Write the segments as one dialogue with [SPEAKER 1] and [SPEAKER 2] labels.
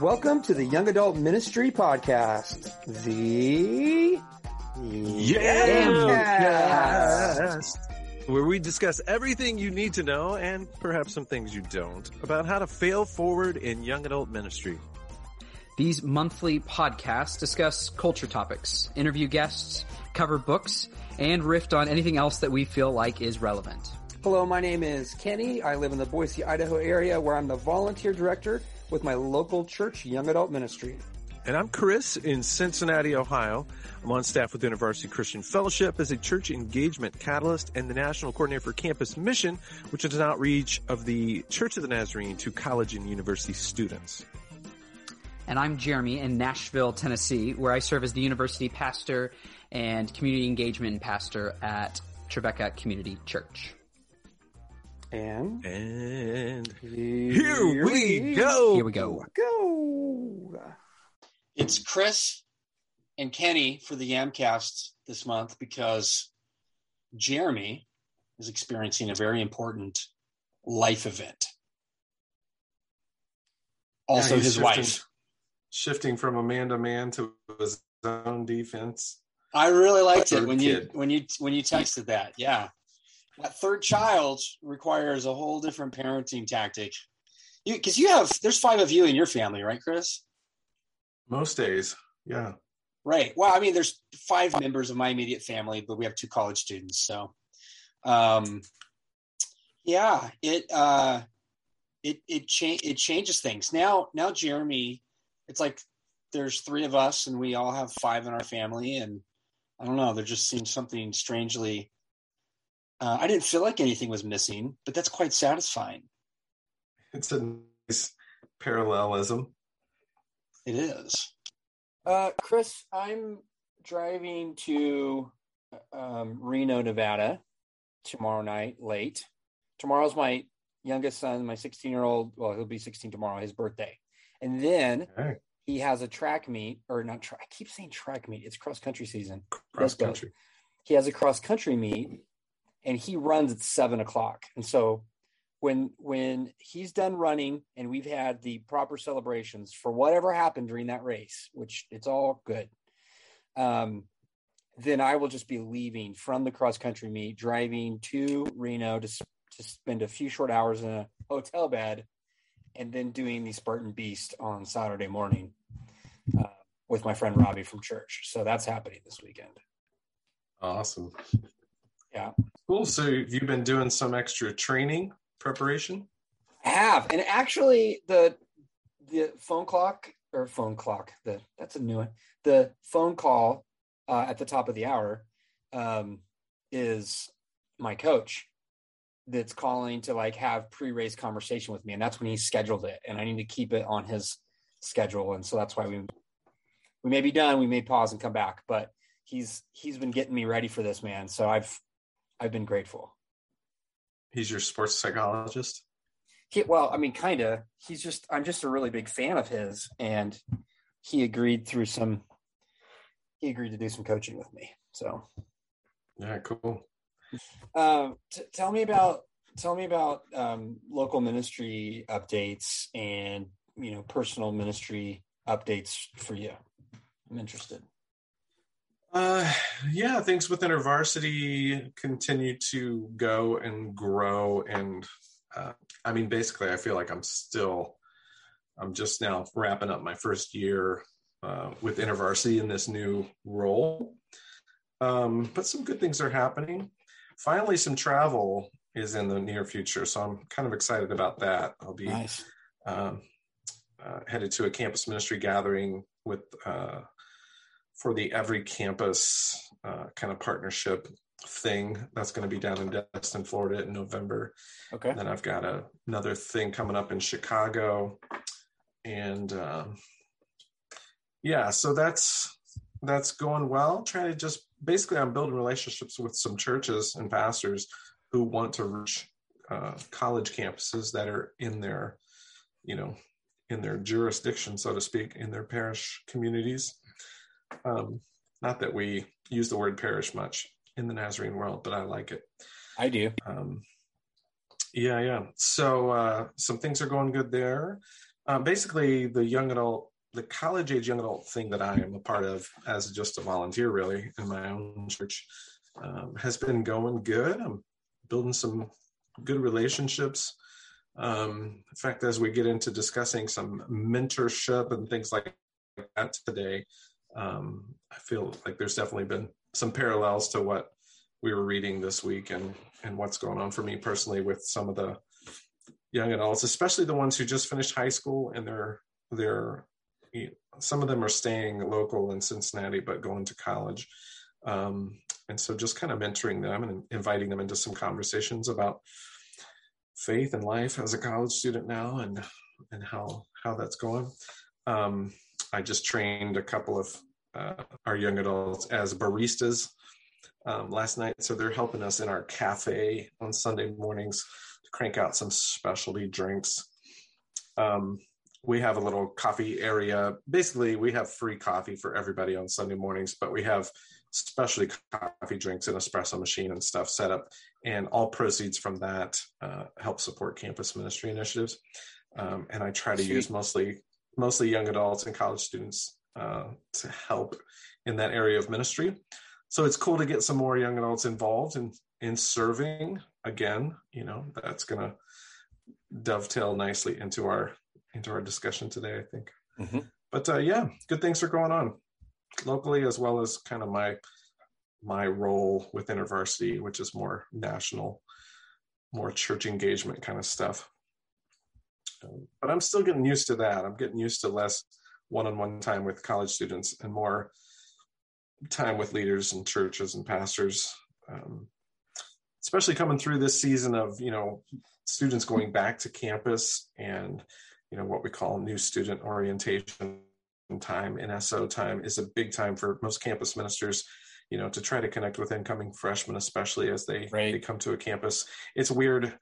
[SPEAKER 1] Welcome to the Young Adult Ministry Podcast. The
[SPEAKER 2] Yamcast, where we discuss everything you need to know and perhaps some things you don't about how to fail forward in young adult ministry.
[SPEAKER 3] These monthly podcasts discuss culture topics, interview guests, cover books, and riff on anything else that we feel like is relevant.
[SPEAKER 1] Hello, my name is Kenny. I live in the Boise, Idaho area where I'm the volunteer director with my local church young adult ministry.
[SPEAKER 2] And I'm Chris in Cincinnati, Ohio. I'm on staff with InterVarsity Christian Fellowship as a church engagement catalyst and the national coordinator for campus mission, which is an outreach of the Church of the Nazarene to college and university students.
[SPEAKER 3] And I'm Jeremy in Nashville, Tennessee, where I serve as the university pastor and community engagement pastor at Trevecca Community Church.
[SPEAKER 1] And
[SPEAKER 2] And
[SPEAKER 1] here,
[SPEAKER 2] here we go.
[SPEAKER 3] Here we go.
[SPEAKER 1] Go.
[SPEAKER 4] It's Chris and Kenny for the Yamcast this month because Jeremy is experiencing a very important life event. Also,
[SPEAKER 5] Yeah,
[SPEAKER 4] his
[SPEAKER 5] shifting-
[SPEAKER 4] wife.
[SPEAKER 5] Shifting from a man to man to his own defense.
[SPEAKER 4] I really liked it
[SPEAKER 5] Third
[SPEAKER 4] when you when you when you texted that. Yeah, that third child requires a whole different parenting tactic. You because you have there's five of you in your family, right, Chris?
[SPEAKER 5] Most days. Yeah.
[SPEAKER 4] Right. Well, I mean, there's five members of my immediate family, but we have two college students. So, um, yeah, it uh, it it cha- it changes things. Now, now Jeremy, it's like there's three of us, and we all have five in our family, and I don't know. There just seems something strangely. Uh, I didn't feel like anything was missing, but that's quite satisfying.
[SPEAKER 5] It's a nice parallelism.
[SPEAKER 4] It is.
[SPEAKER 1] Uh, Chris, I'm driving to um, Reno, Nevada tomorrow night late. Tomorrow's my youngest son, my 16 year old. Well, he'll be 16 tomorrow, his birthday. And then
[SPEAKER 5] Okay.
[SPEAKER 1] he has a track meet, or not track. I keep saying track meet. It's cross country season.
[SPEAKER 5] Cross country.
[SPEAKER 1] He has a cross country meet, and he runs at seven o'clock. And so when when he's done running, and we've had the proper celebrations for whatever happened during that race, which it's all good. Um, then I will just be leaving from the cross country meet, driving to Reno to to spend a few short hours in a hotel bed, and then doing the Spartan Beast on Saturday morning uh, with my friend Robbie from church. So that's happening this weekend.
[SPEAKER 5] Awesome.
[SPEAKER 1] Yeah.
[SPEAKER 5] Cool. So you've been doing some extra training preparation?
[SPEAKER 1] I have, and actually, the the phone clock or phone clock the that's a new one. The phone call uh, at the top of the hour um, is my coach that's calling to like have pre-race conversation with me, and that's when he scheduled it, and I need to keep it on his schedule, and so that's why we we may be done, we may pause and come back, but he's he's been getting me ready for this, man. So I've I've been grateful.
[SPEAKER 5] He's your sports psychologist.
[SPEAKER 1] he, well, I mean, kind of. He's just, I'm just a really big fan of his, and he agreed through some, he agreed to do some coaching with me. So,
[SPEAKER 5] Yeah, cool.
[SPEAKER 1] um, t- tell me about, tell me about um, local ministry updates and you know personal ministry updates for you. I'm interested.
[SPEAKER 5] Uh, yeah, things with InterVarsity continue to go and grow. And uh, I mean, basically, I feel like I'm still, I'm just now wrapping up my first year uh, with InterVarsity in this new role. Um, but some good things are happening. Finally, some travel is in the near future. So I'm kind of excited about that. I'll be
[SPEAKER 4] Nice.
[SPEAKER 5] um, uh, headed to a campus ministry gathering with uh, for the every campus uh, kind of partnership thing that's going to be down in Destin, Florida in November.
[SPEAKER 1] Okay.
[SPEAKER 5] Then I've got a, another thing coming up in Chicago, and um, yeah, so that's that's going well. Trying to just basically, I'm building relationships with some churches and pastors who want to reach uh, college campuses that are in their, you know, in their jurisdiction, so to speak, in their parish communities. Um, not that we use the word parish much in the Nazarene world, but I like it.
[SPEAKER 1] I do.
[SPEAKER 5] Um, yeah, yeah. So uh, some things are going good there. Uh, basically, the young adult, the college age young adult thing that I am a part of as just a volunteer, really, in my own church, um, has been going good. I'm building some good relationships. Um, in fact, as we get into discussing some mentorship and things like that today, um, I feel like there's definitely been some parallels to what we were reading this week and and what's going on for me personally with some of the young adults, especially the ones who just finished high school and they're they're some of them are staying local in Cincinnati but going to college. Um, and so just kind of mentoring them and inviting them into some conversations about faith and life as a college student now and and how how that's going. Um, I just trained a couple of uh, our young adults as baristas um, last night, so they're helping us in our cafe on Sunday mornings to crank out some specialty drinks. Um, we have a little coffee area. Basically, we have free coffee for everybody on Sunday mornings, but we have specialty coffee drinks and espresso machine and stuff set up, and all proceeds from that uh, help support campus ministry initiatives. Um, and I try to Sweet. use mostly mostly young adults and college students uh, to help in that area of ministry. So it's cool to get some more young adults involved in in serving. Again, you know that's going to dovetail nicely into our into our discussion today. I think. Mm-hmm. But uh, yeah, good things are going on locally as well as kind of my my role with InterVarsity, which is more national, more church engagement kind of stuff. Um, but I'm still getting used to that. I'm getting used to less one-on-one time with college students and more time with leaders and churches and pastors. Um, especially coming through this season of you know students going back to campus and you know what we call new student orientation time NSO time is a big time for most campus ministers you know to try to connect with incoming freshmen especially as they right. they come to a campus it's weird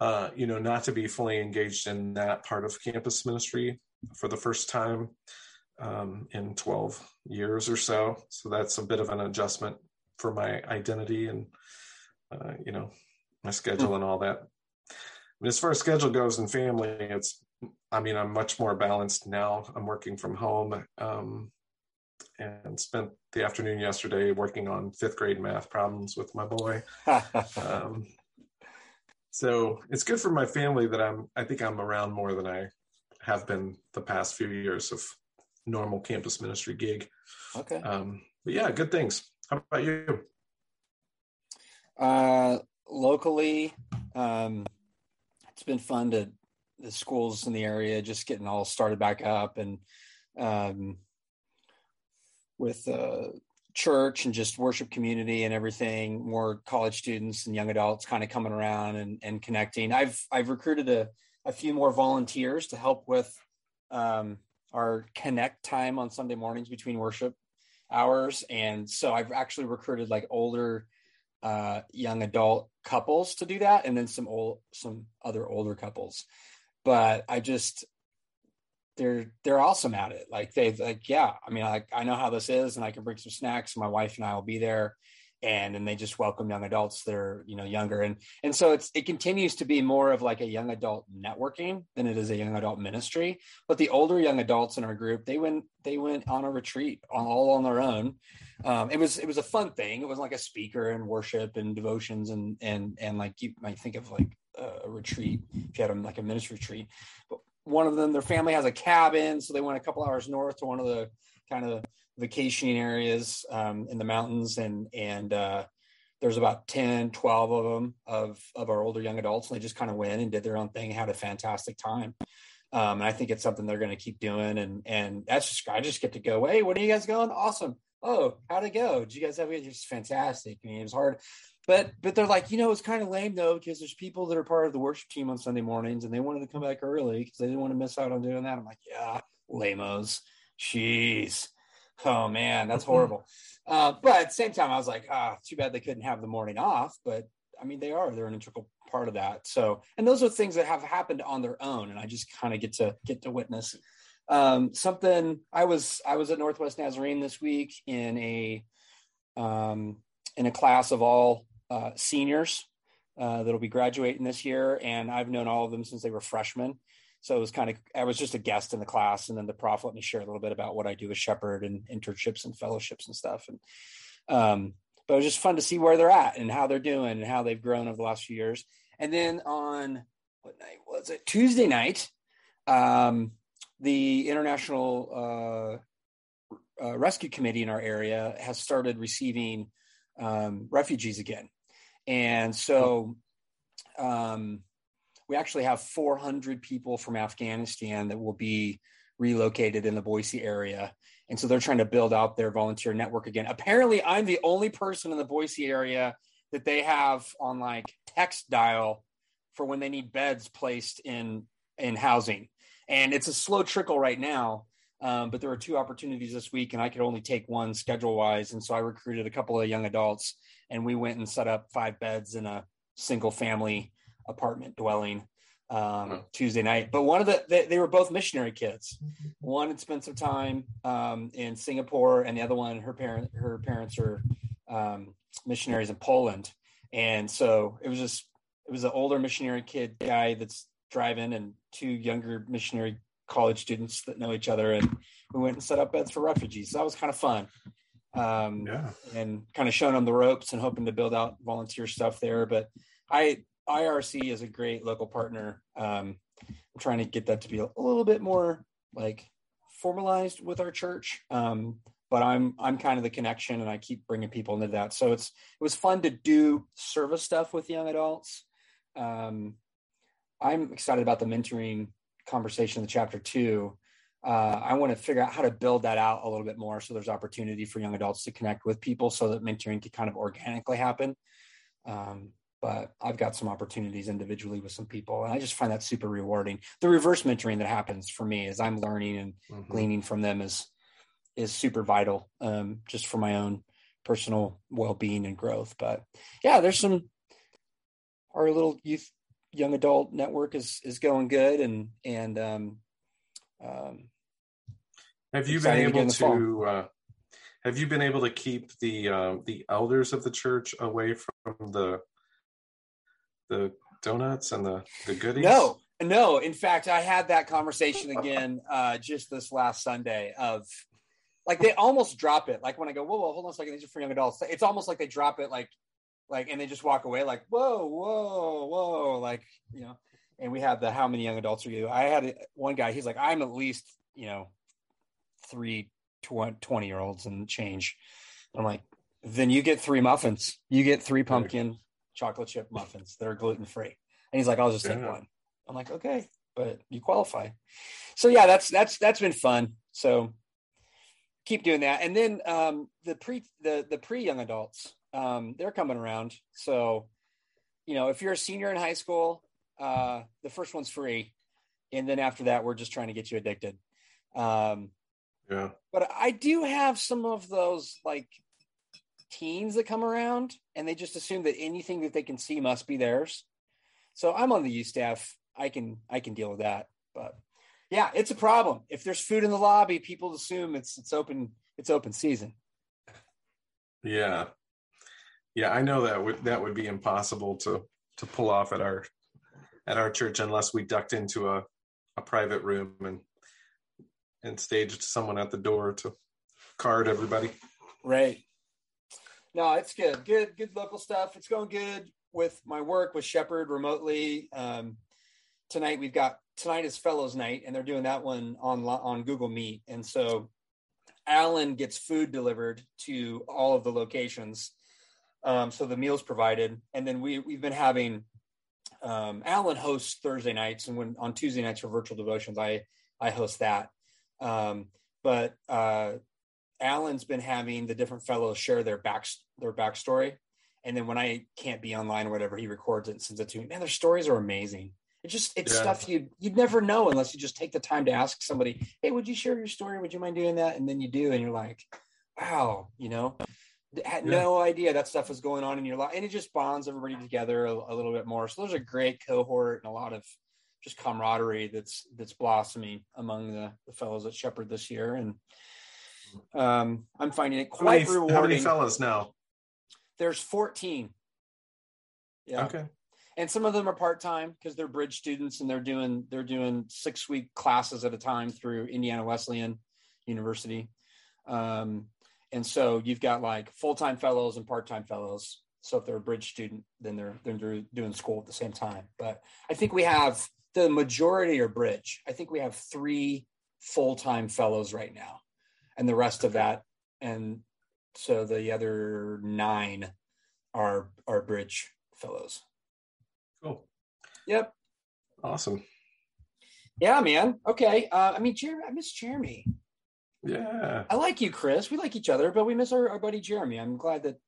[SPEAKER 5] uh, you know not to be fully engaged in that part of campus ministry for the first time um, in 12 years or so so that's a bit of an adjustment for my identity and uh, you know my schedule and all that mean, as far as schedule goes and family it's I mean, I'm much more balanced now. I'm working from home um, and spent the afternoon yesterday working on fifth grade math problems with my boy. um, so it's good for my family that I'm, I think I'm around more than I have been the past few years of normal campus ministry gig.
[SPEAKER 1] Okay.
[SPEAKER 5] Um, but yeah, good things. How about you?
[SPEAKER 1] Uh, locally, um, it's been fun to the schools in the area just getting all started back up and um, with uh, church and just worship community and everything more college students and young adults kind of coming around and, and connecting i've i've recruited a, a few more volunteers to help with um, our connect time on sunday mornings between worship hours and so i've actually recruited like older uh, young adult couples to do that and then some old some other older couples but I just they're they're awesome at it. Like they like yeah, I mean like I know how this is, and I can bring some snacks. My wife and I will be there, and then they just welcome young adults that are you know younger, and and so it's it continues to be more of like a young adult networking than it is a young adult ministry. But the older young adults in our group, they went they went on a retreat all on their own. Um, it was it was a fun thing. It was like a speaker and worship and devotions and and and like you might think of like a retreat if you had a, like a ministry retreat but one of them their family has a cabin so they went a couple hours north to one of the kind of vacationing areas um, in the mountains and and uh, there's about 10 12 of them of of our older young adults and they just kind of went and did their own thing had a fantastic time um, and i think it's something they're going to keep doing and and that's just i just get to go hey when are you guys going awesome oh how'd it go did you guys have it it's fantastic i mean it was hard but but they're like, you know, it's kind of lame though because there's people that are part of the worship team on Sunday mornings and they wanted to come back early because they didn't want to miss out on doing that. I'm like, yeah, lamos. Jeez. Oh man, that's horrible. uh, but at the same time, I was like, ah, too bad they couldn't have the morning off. But I mean, they are, they're an integral part of that. So, and those are things that have happened on their own. And I just kind of get to get to witness um, something. I was, I was at Northwest Nazarene this week in a, um, in a class of all uh, seniors uh, that'll be graduating this year, and I've known all of them since they were freshmen. So it was kind of I was just a guest in the class, and then the prof let me share a little bit about what I do with Shepherd and internships and fellowships and stuff. And um, but it was just fun to see where they're at and how they're doing and how they've grown over the last few years. And then on what night was it? Tuesday night, um, the International uh, uh, Rescue Committee in our area has started receiving um, refugees again, and so um, we actually have 400 people from Afghanistan that will be relocated in the Boise area. And so they're trying to build out their volunteer network again. Apparently, I'm the only person in the Boise area that they have on like text dial for when they need beds placed in in housing. And it's a slow trickle right now. Um, but there were two opportunities this week, and I could only take one schedule wise. And so I recruited a couple of young adults, and we went and set up five beds in a single family apartment dwelling um, Tuesday night. But one of the they, they, were both missionary kids. One had spent some time um, in Singapore, and the other one, her parent her parents are um, missionaries in Poland. And so it was just it was an older missionary kid guy that's driving, and two younger missionary college students that know each other, and we went and set up beds for refugees. So that was kind of fun. Um, yeah. and kind of showing them the ropes and hoping to build out volunteer stuff there. But I IRC is a great local partner. Um, I'm trying to get that to be a little bit more like formalized with our church. Um, but I'm I'm kind of the connection, and I keep bringing people into that. So it's it was fun to do service stuff with young adults. Um, I'm excited about the mentoring conversation in the chapter two. Uh, I want to figure out how to build that out a little bit more, so there's opportunity for young adults to connect with people, so that mentoring can kind of organically happen. Um, but I've got some opportunities individually with some people, and I just find that super rewarding. The reverse mentoring that happens for me as I'm learning and mm-hmm. gleaning from them is is super vital, um, just for my own personal well being and growth. But yeah, there's some our little youth young adult network is is going good, and and um, um,
[SPEAKER 5] have you been able to? Uh, have you been able to keep the uh, the elders of the church away from the the donuts and the the goodies?
[SPEAKER 1] No, no. In fact, I had that conversation again uh, just this last Sunday. Of like they almost drop it. Like when I go, whoa, whoa, hold on a second, these are for young adults. It's almost like they drop it, like like, and they just walk away, like, whoa, whoa, whoa, like you know. And we have the how many young adults are you? I had one guy. He's like, I'm at least you know three 20 year olds and change. I'm like, then you get three muffins. You get three pumpkin chocolate chip muffins that are gluten free. And he's like, I'll just take one. I'm like, okay, but you qualify. So yeah, that's that's that's been fun. So keep doing that. And then um, the pre the the pre young adults, um, they're coming around. So you know, if you're a senior in high school, uh, the first one's free, and then after that, we're just trying to get you addicted. Um,
[SPEAKER 5] yeah.
[SPEAKER 1] But I do have some of those like teens that come around and they just assume that anything that they can see must be theirs. So I'm on the youth staff. I can I can deal with that. But yeah, it's a problem. If there's food in the lobby, people assume it's it's open it's open season.
[SPEAKER 5] Yeah. Yeah, I know that would that would be impossible to to pull off at our at our church unless we ducked into a a private room and and staged someone at the door to card everybody.
[SPEAKER 1] Right. No, it's good. Good, good local stuff. It's going good with my work with Shepherd remotely. Um, tonight we've got tonight is Fellows Night, and they're doing that one on on Google Meet. And so Alan gets food delivered to all of the locations. Um, so the meals provided, and then we we've been having um, Alan hosts Thursday nights, and when on Tuesday nights for virtual devotions, I I host that. Um, but uh, Alan's been having the different fellows share their back their backstory, and then when I can't be online or whatever, he records it and sends it to me. Man, their stories are amazing. It's just it's yeah. stuff you you'd never know unless you just take the time to ask somebody, "Hey, would you share your story? Would you mind doing that?" And then you do, and you're like, "Wow," you know. Had yeah. no idea that stuff was going on in your life, and it just bonds everybody together a, a little bit more. So there's a great cohort and a lot of just camaraderie that's that's blossoming among the, the fellows at Shepherd this year, and um, I'm finding it quite how many, rewarding.
[SPEAKER 5] How many fellas now?
[SPEAKER 1] There's 14.
[SPEAKER 5] Yeah. Okay.
[SPEAKER 1] and some of them are part-time because they're bridge students and they're doing they're doing six week classes at a time through indiana wesleyan university um, and so you've got like full-time fellows and part-time fellows so if they're a bridge student then they're they're doing school at the same time but i think we have the majority are bridge i think we have three full-time fellows right now and the rest of that and so the other nine are are bridge fellows
[SPEAKER 5] Cool.
[SPEAKER 1] Yep.
[SPEAKER 5] Awesome.
[SPEAKER 1] Yeah, man. Okay. Uh, I mean, Jeremy, I miss Jeremy.
[SPEAKER 5] Yeah.
[SPEAKER 1] I like you, Chris. We like each other, but we miss our, our buddy Jeremy. I'm glad that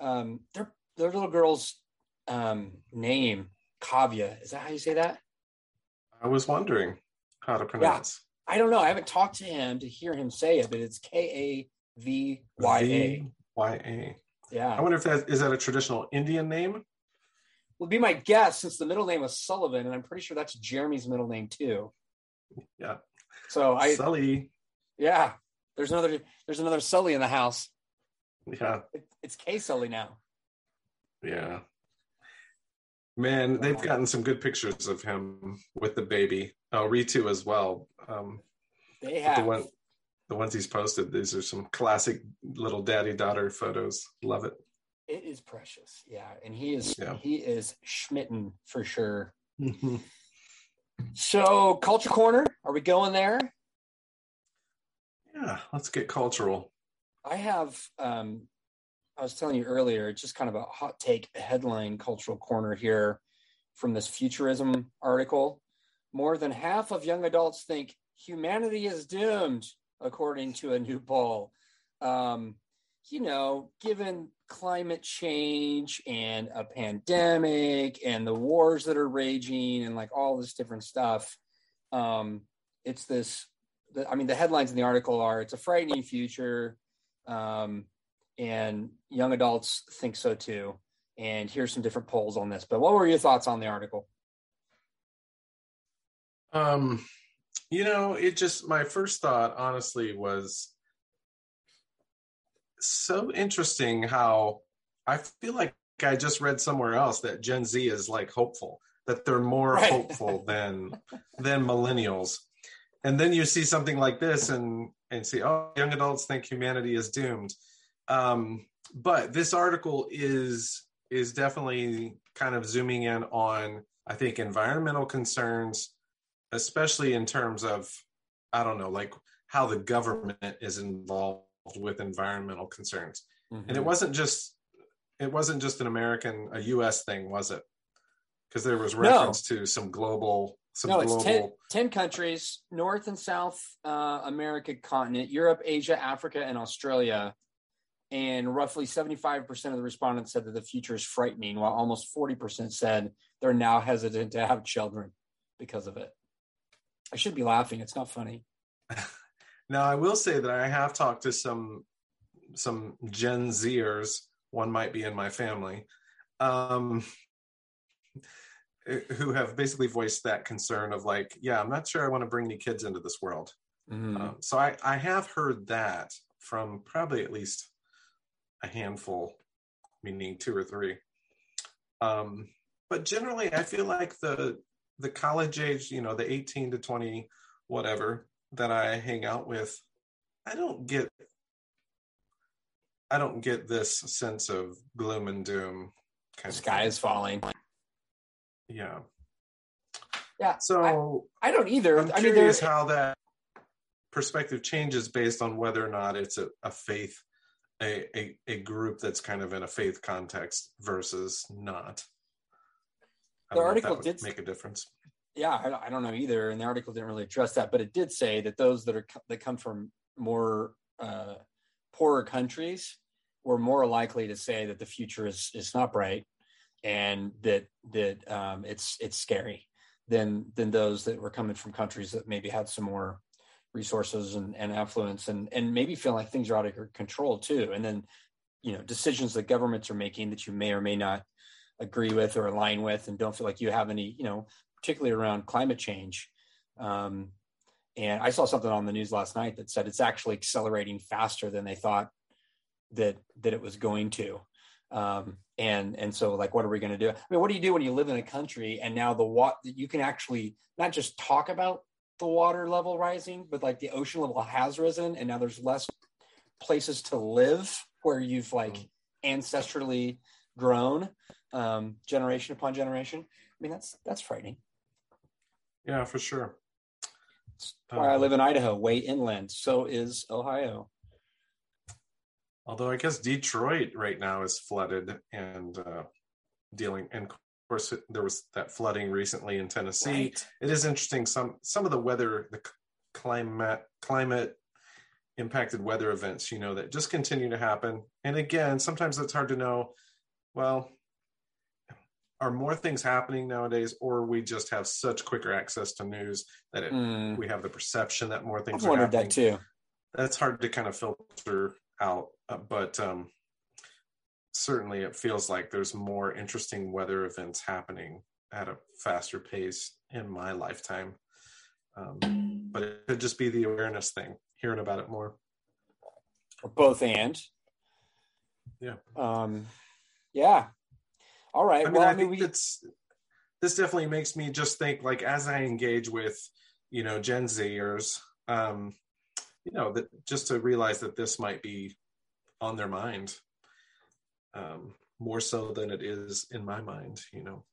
[SPEAKER 1] um, their their little girl's um, name, Kavya. Is that how you say that?
[SPEAKER 5] I was wondering how to pronounce.
[SPEAKER 1] I don't know. I haven't talked to him to hear him say it, but it's K A V Y A.
[SPEAKER 5] Y A.
[SPEAKER 1] Yeah.
[SPEAKER 5] I wonder if that is that a traditional Indian name?
[SPEAKER 1] Would be my guess since the middle name was Sullivan, and I'm pretty sure that's Jeremy's middle name too.
[SPEAKER 5] Yeah.
[SPEAKER 1] So I
[SPEAKER 5] Sully.
[SPEAKER 1] yeah. There's another there's another Sully in the house.
[SPEAKER 5] Yeah.
[SPEAKER 1] It, it's K Sully now.
[SPEAKER 5] Yeah. Man, they've gotten some good pictures of him with the baby. Oh, Ritu as well. Um,
[SPEAKER 1] They
[SPEAKER 5] the
[SPEAKER 1] have
[SPEAKER 5] one, the ones he's posted. These are some classic little daddy daughter photos. Love it.
[SPEAKER 1] It is precious, yeah, and he is
[SPEAKER 5] Yeah.
[SPEAKER 1] he is schmitten for sure. So, culture corner, are we going there?
[SPEAKER 5] yeah, let's get cultural.
[SPEAKER 1] I have, um, I was telling you earlier, it's just kind of a hot take headline cultural corner here from this futurism article. More than half of young adults think humanity is doomed, according to a new poll. Um, you know, given climate change and a pandemic and the wars that are raging and like all this different stuff, um, it's this. The, I mean, the headlines in the article are: "It's a frightening future." um, and young adults think so too. And here's some different polls on this. But what were your thoughts on the article?
[SPEAKER 5] Um, you know, it just my first thought, honestly, was so interesting how I feel like I just read somewhere else that Gen Z is like hopeful, that they're more
[SPEAKER 1] Right.
[SPEAKER 5] hopeful than than millennials. And then you see something like this and and see, oh, young adults think humanity is doomed. Um, but this article is is definitely kind of zooming in on, I think, environmental concerns, especially in terms of, I don't know, like how the government is involved with environmental concerns. And
[SPEAKER 1] Mm-hmm.
[SPEAKER 5] it wasn't just it wasn't just an American, a U.S. thing, was it? Because there was reference to some global, some
[SPEAKER 1] no, it's
[SPEAKER 5] global.
[SPEAKER 1] 10, 10 countries, North and South uh, America continent, Europe, Asia, Africa, and Australia. And roughly 75% of the respondents said that the future is frightening, while almost 40% said they're now hesitant to have children because of it. I should be laughing. It's not funny.
[SPEAKER 5] Now, I will say that I have talked to some some Gen Zers. One might be in my family, um, who have basically voiced that concern of like, yeah, I'm not sure I want to bring any kids into this world.
[SPEAKER 1] Mhm.
[SPEAKER 5] Um, so I, I have heard that from probably at least a handful, meaning two or three. Um, but generally, I feel like the the college age, you know, the 18 to 20, whatever that I hang out with, I don't get I don't get this sense of gloom and doom. Kind of
[SPEAKER 1] sky
[SPEAKER 5] thing.
[SPEAKER 1] is falling.
[SPEAKER 5] yeah.
[SPEAKER 1] Yeah,
[SPEAKER 5] So
[SPEAKER 1] I don't either.
[SPEAKER 5] I'm
[SPEAKER 1] I mean,
[SPEAKER 5] curious
[SPEAKER 1] there,
[SPEAKER 5] how that perspective changes based on whether or not it's a, a faith, a, a a group that's kind of in a faith context versus not. I
[SPEAKER 1] The
[SPEAKER 5] don't know if that
[SPEAKER 1] article did-
[SPEAKER 5] make a difference.
[SPEAKER 1] yeah, I, don't- I don't know either. And the article didn't really address that, but it did say that those that are that come from more uh, poorer countries were more likely to say that the future is is not bright and that that um, it's it's scary than than those that were coming from countries that maybe had some more resources and, and affluence and and maybe feel like things are out of your control too. And then you know decisions that governments are making that you may or may not agree with or align with and don't feel like you have any you know particularly around climate change. Um, and I saw something on the news last night that said it's actually accelerating faster than they thought that that it was going to. Um, and and so like, what are we going to do? I mean, what do you do when you live in a country and now the what you can actually not just talk about the water level rising, but like the ocean level has risen, and now there's less places to live where you've like mm. ancestrally grown um, generation upon generation. I mean, that's that's frightening.
[SPEAKER 5] Yeah, for sure.
[SPEAKER 1] That's why I live in Idaho, way inland. So is Ohio.
[SPEAKER 5] Although I guess Detroit right now is flooded and uh, dealing, and course there was that flooding recently in Tennessee. Right. It is interesting. Some some of the weather, the climate climate impacted weather events, you know, that just continue to happen. And again, sometimes it's hard to know. Well, are more things happening nowadays, or we just have such quicker access to news that it, mm. we have the perception that more things
[SPEAKER 1] I've
[SPEAKER 5] are
[SPEAKER 1] happening. that too.
[SPEAKER 5] That's hard to kind of filter out, uh, but um, certainly it feels like there's more interesting weather events happening at a faster pace in my lifetime. Um, but it could just be the awareness thing, hearing about it more.
[SPEAKER 1] Or both and.
[SPEAKER 5] Yeah.
[SPEAKER 1] Um, yeah. All right.
[SPEAKER 5] I mean, well, I, I mean, think we... it's this definitely makes me just think like as I engage with, you know, Gen Zers, um, you know, that just to realize that this might be on their mind, um, more so than it is in my mind, you know.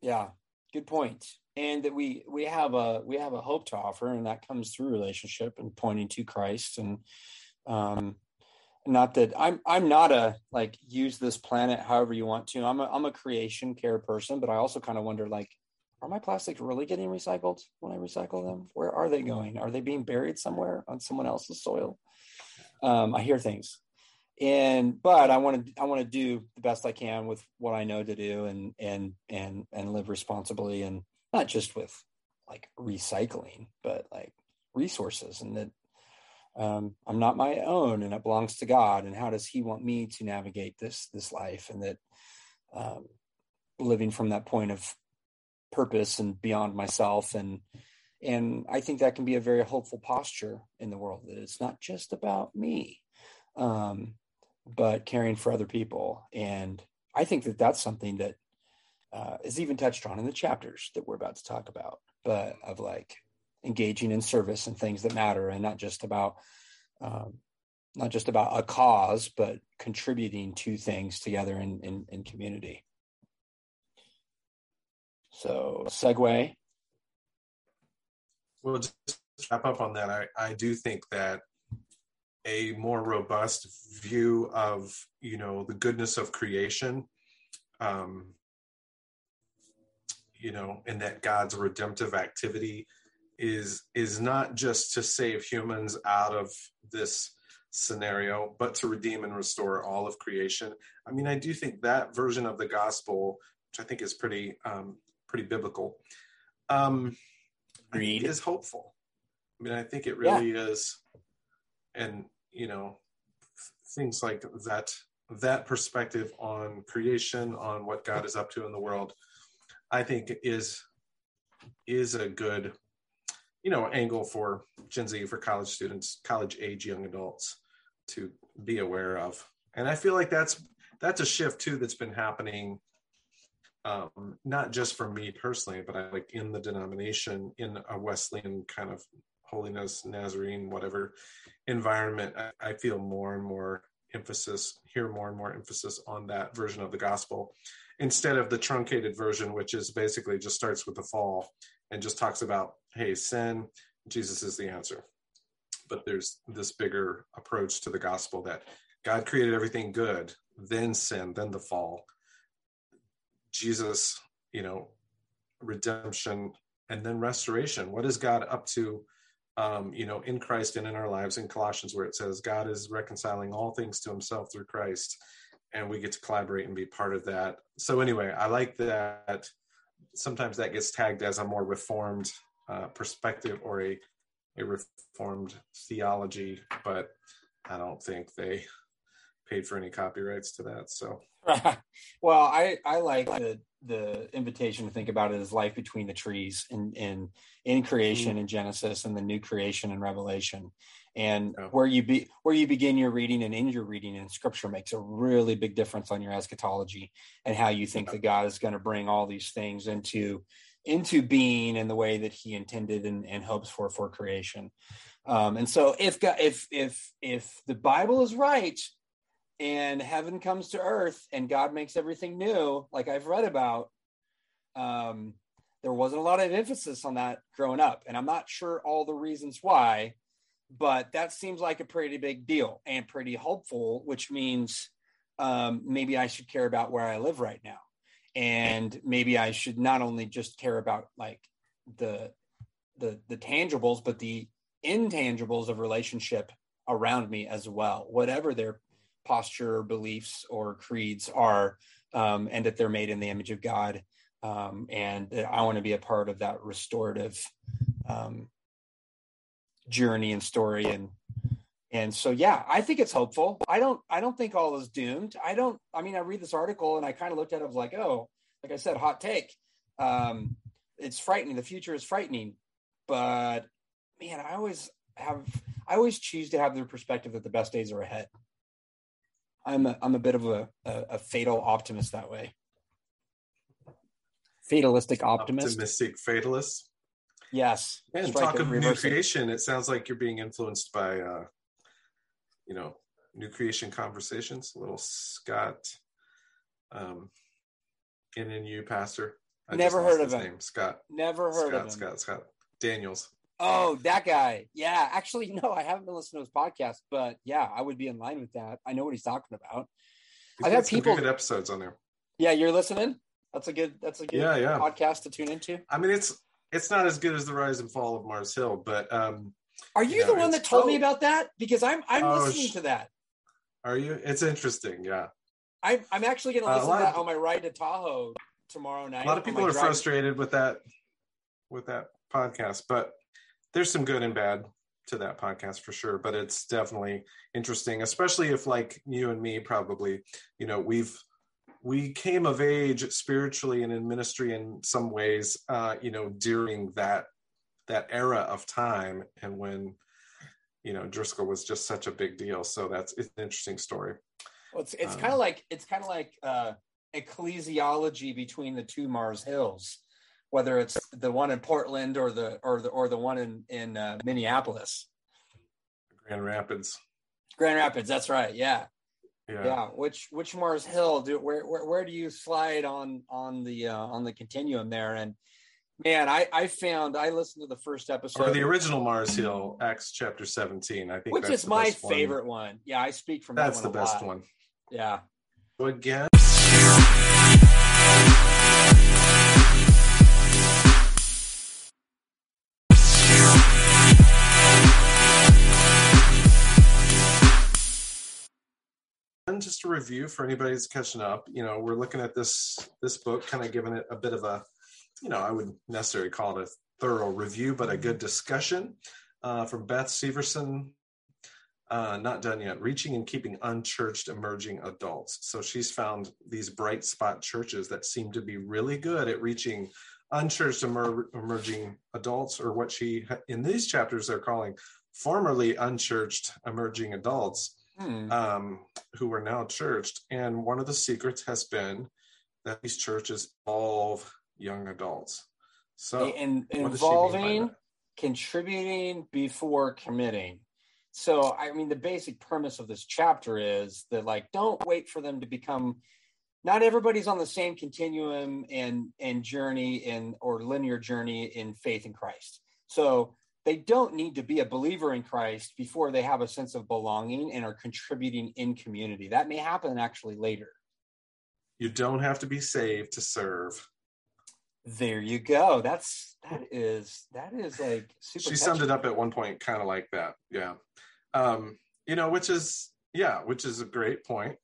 [SPEAKER 1] Yeah, good point. And that we we have a we have a hope to offer, and that comes through relationship and pointing to Christ and um not that I'm I'm not a like use this planet however you want to. I'm a I'm a creation care person, but I also kind of wonder like are my plastics really getting recycled when I recycle them? Where are they going? Are they being buried somewhere on someone else's soil? Um, I hear things, and but I want to I want to do the best I can with what I know to do, and and and and live responsibly, and not just with like recycling, but like resources, and that um, I'm not my own and it belongs to God. And how does He want me to navigate this this life? And that um, living from that point of purpose and beyond myself and and I think that can be a very hopeful posture in the world that it's not just about me, um, but caring for other people. And I think that that's something that uh, is even touched on in the chapters that we're about to talk about, but of like engaging in service and things that matter and not just about um, not just about a cause but contributing to things together in, in, in community so segue
[SPEAKER 5] well just wrap up on that I, I do think that a more robust view of you know the goodness of creation um, you know and that god's redemptive activity is is not just to save humans out of this scenario but to redeem and restore all of creation. I mean i do think that version of the gospel which i think is pretty um pretty biblical um is hopeful. I mean i think it really yeah. is. And you know things like that that perspective on creation on what god is up to in the world i think is is a good you know angle for gen z for college students college age young adults to be aware of. And i feel like that's that's a shift too that's been happening um, not just for me personally but i like in the denomination in a wesleyan kind of holiness nazarene whatever environment I, I feel more and more emphasis hear more and more emphasis on that version of the gospel instead of the truncated version which is basically just starts with the fall and just talks about hey sin jesus is the answer. But there's this bigger approach to the gospel that god created everything good then sin then the fall. Jesus you know redemption and then restoration. What is god up to um, you know in christ and in our lives in colossians where it says god is reconciling all things to himself through christ and we get to collaborate and be part of that. So anyway i like that sometimes that gets tagged as a more reformed uh, perspective or a a reformed theology, but I don't think they paid for any copyrights to that. So,
[SPEAKER 1] well, I I like the the invitation to think about it as life between the trees and in, in, in creation in Genesis and the new creation in Revelation, and where you be where you begin your reading and end your reading in Scripture makes a really big difference on your eschatology and how you think yeah. that God is going to bring all these things into into being in the way that He intended and, and hopes for for creation. Um, and so, if God, if if if the Bible is right, and heaven comes to earth and God makes everything new, like I've read about, um, there wasn't a lot of emphasis on that growing up. And I'm not sure all the reasons why, but that seems like a pretty big deal and pretty hopeful, which means um, maybe I should care about where I live right now. And maybe I should not only just care about like the the the tangibles, but the intangibles of relationship around me as well, whatever their posture, beliefs, or creeds are, um, and that they're made in the image of God. Um, and I want to be a part of that restorative um, journey and story. And and so, yeah, I think it's hopeful. I don't I don't think all is doomed. I don't. I mean, I read this article and I kind of looked at it. Was like, oh, like I said, hot take. Um, it's frightening. The future is frightening, but man, I always have. I always choose to have the perspective that the best days are ahead. I'm a, I'm a bit of a, a, a fatal optimist that way. Fatalistic optimist.
[SPEAKER 5] Optimistic fatalist.
[SPEAKER 1] Yes.
[SPEAKER 5] And talk of new creation. It sounds like you're being influenced by, uh, you know, new creation conversations. Little Scott, um, in and you, Pastor.
[SPEAKER 1] I Never heard of him.
[SPEAKER 5] Name. Scott.
[SPEAKER 1] Never heard
[SPEAKER 5] Scott,
[SPEAKER 1] of him.
[SPEAKER 5] Scott. Scott, Scott Daniels.
[SPEAKER 1] Oh, that guy. Yeah. Actually, no, I haven't been listening to his podcast, but yeah, I would be in line with that. I know what he's talking about.
[SPEAKER 5] I've had people good episodes on there.
[SPEAKER 1] Yeah, you're listening. That's a good. That's a good
[SPEAKER 5] yeah, yeah.
[SPEAKER 1] podcast to tune into.
[SPEAKER 5] I mean, it's it's not as good as the rise and fall of Mars Hill, but um
[SPEAKER 1] are you, you know, the one that told oh, me about that? Because I'm I'm oh, listening sh- to that.
[SPEAKER 5] Are you? It's interesting. Yeah.
[SPEAKER 1] I'm I'm actually going to listen uh, to that of, on my ride to Tahoe tomorrow night.
[SPEAKER 5] A lot of people are drive. frustrated with that with that podcast, but there's some good and bad to that podcast for sure but it's definitely interesting especially if like you and me probably you know we've we came of age spiritually and in ministry in some ways uh you know during that that era of time and when you know driscoll was just such a big deal. So that's it's an interesting story.
[SPEAKER 1] Well, it's it's um, kind of like it's kind of like uh ecclesiology between the two mars hills whether it's the one in Portland or the or the or the one in in uh, Minneapolis.
[SPEAKER 5] Grand Rapids.
[SPEAKER 1] Grand Rapids, that's right. Yeah. Yeah. yeah. Which which Mars Hill do where, where where do you slide on on the uh, on the continuum there? And man, I I found I listened to the first episode
[SPEAKER 5] or the original Mars Hill, Acts chapter seventeen. I think
[SPEAKER 1] which is my favorite one. one. Yeah, I speak from
[SPEAKER 5] that's
[SPEAKER 1] that
[SPEAKER 5] the best lot. one.
[SPEAKER 1] Yeah.
[SPEAKER 5] So again. Just a review for anybody who's catching up. You know, we're looking at this this book, kind of giving it a bit of a, you know, I wouldn't necessarily call it a thorough review, but a good discussion uh, from Beth Seversen. Uh, not done yet. Reaching and keeping unchurched emerging adults. So she's found these bright spot churches that seem to be really good at reaching unchurched emer- emerging adults, or what she in these chapters they're calling formerly unchurched emerging adults hmm. um, who are now churched. And one of the secrets has been that these churches involve young adults. So,
[SPEAKER 1] in, involving, contributing before committing. So, I mean, the basic premise of this chapter is that, like, don't wait for them to become. Not everybody's on the same continuum and and journey and or linear journey in faith in Christ. So they don't need to be a believer in Christ before they have a sense of belonging and are contributing in community. That may happen actually later.
[SPEAKER 5] You don't have to be saved to serve.
[SPEAKER 1] There you go. That's that is that is like
[SPEAKER 5] super. She touching. summed it up at one point, kind of like that. Yeah, um, you know, which is yeah, which is a great point.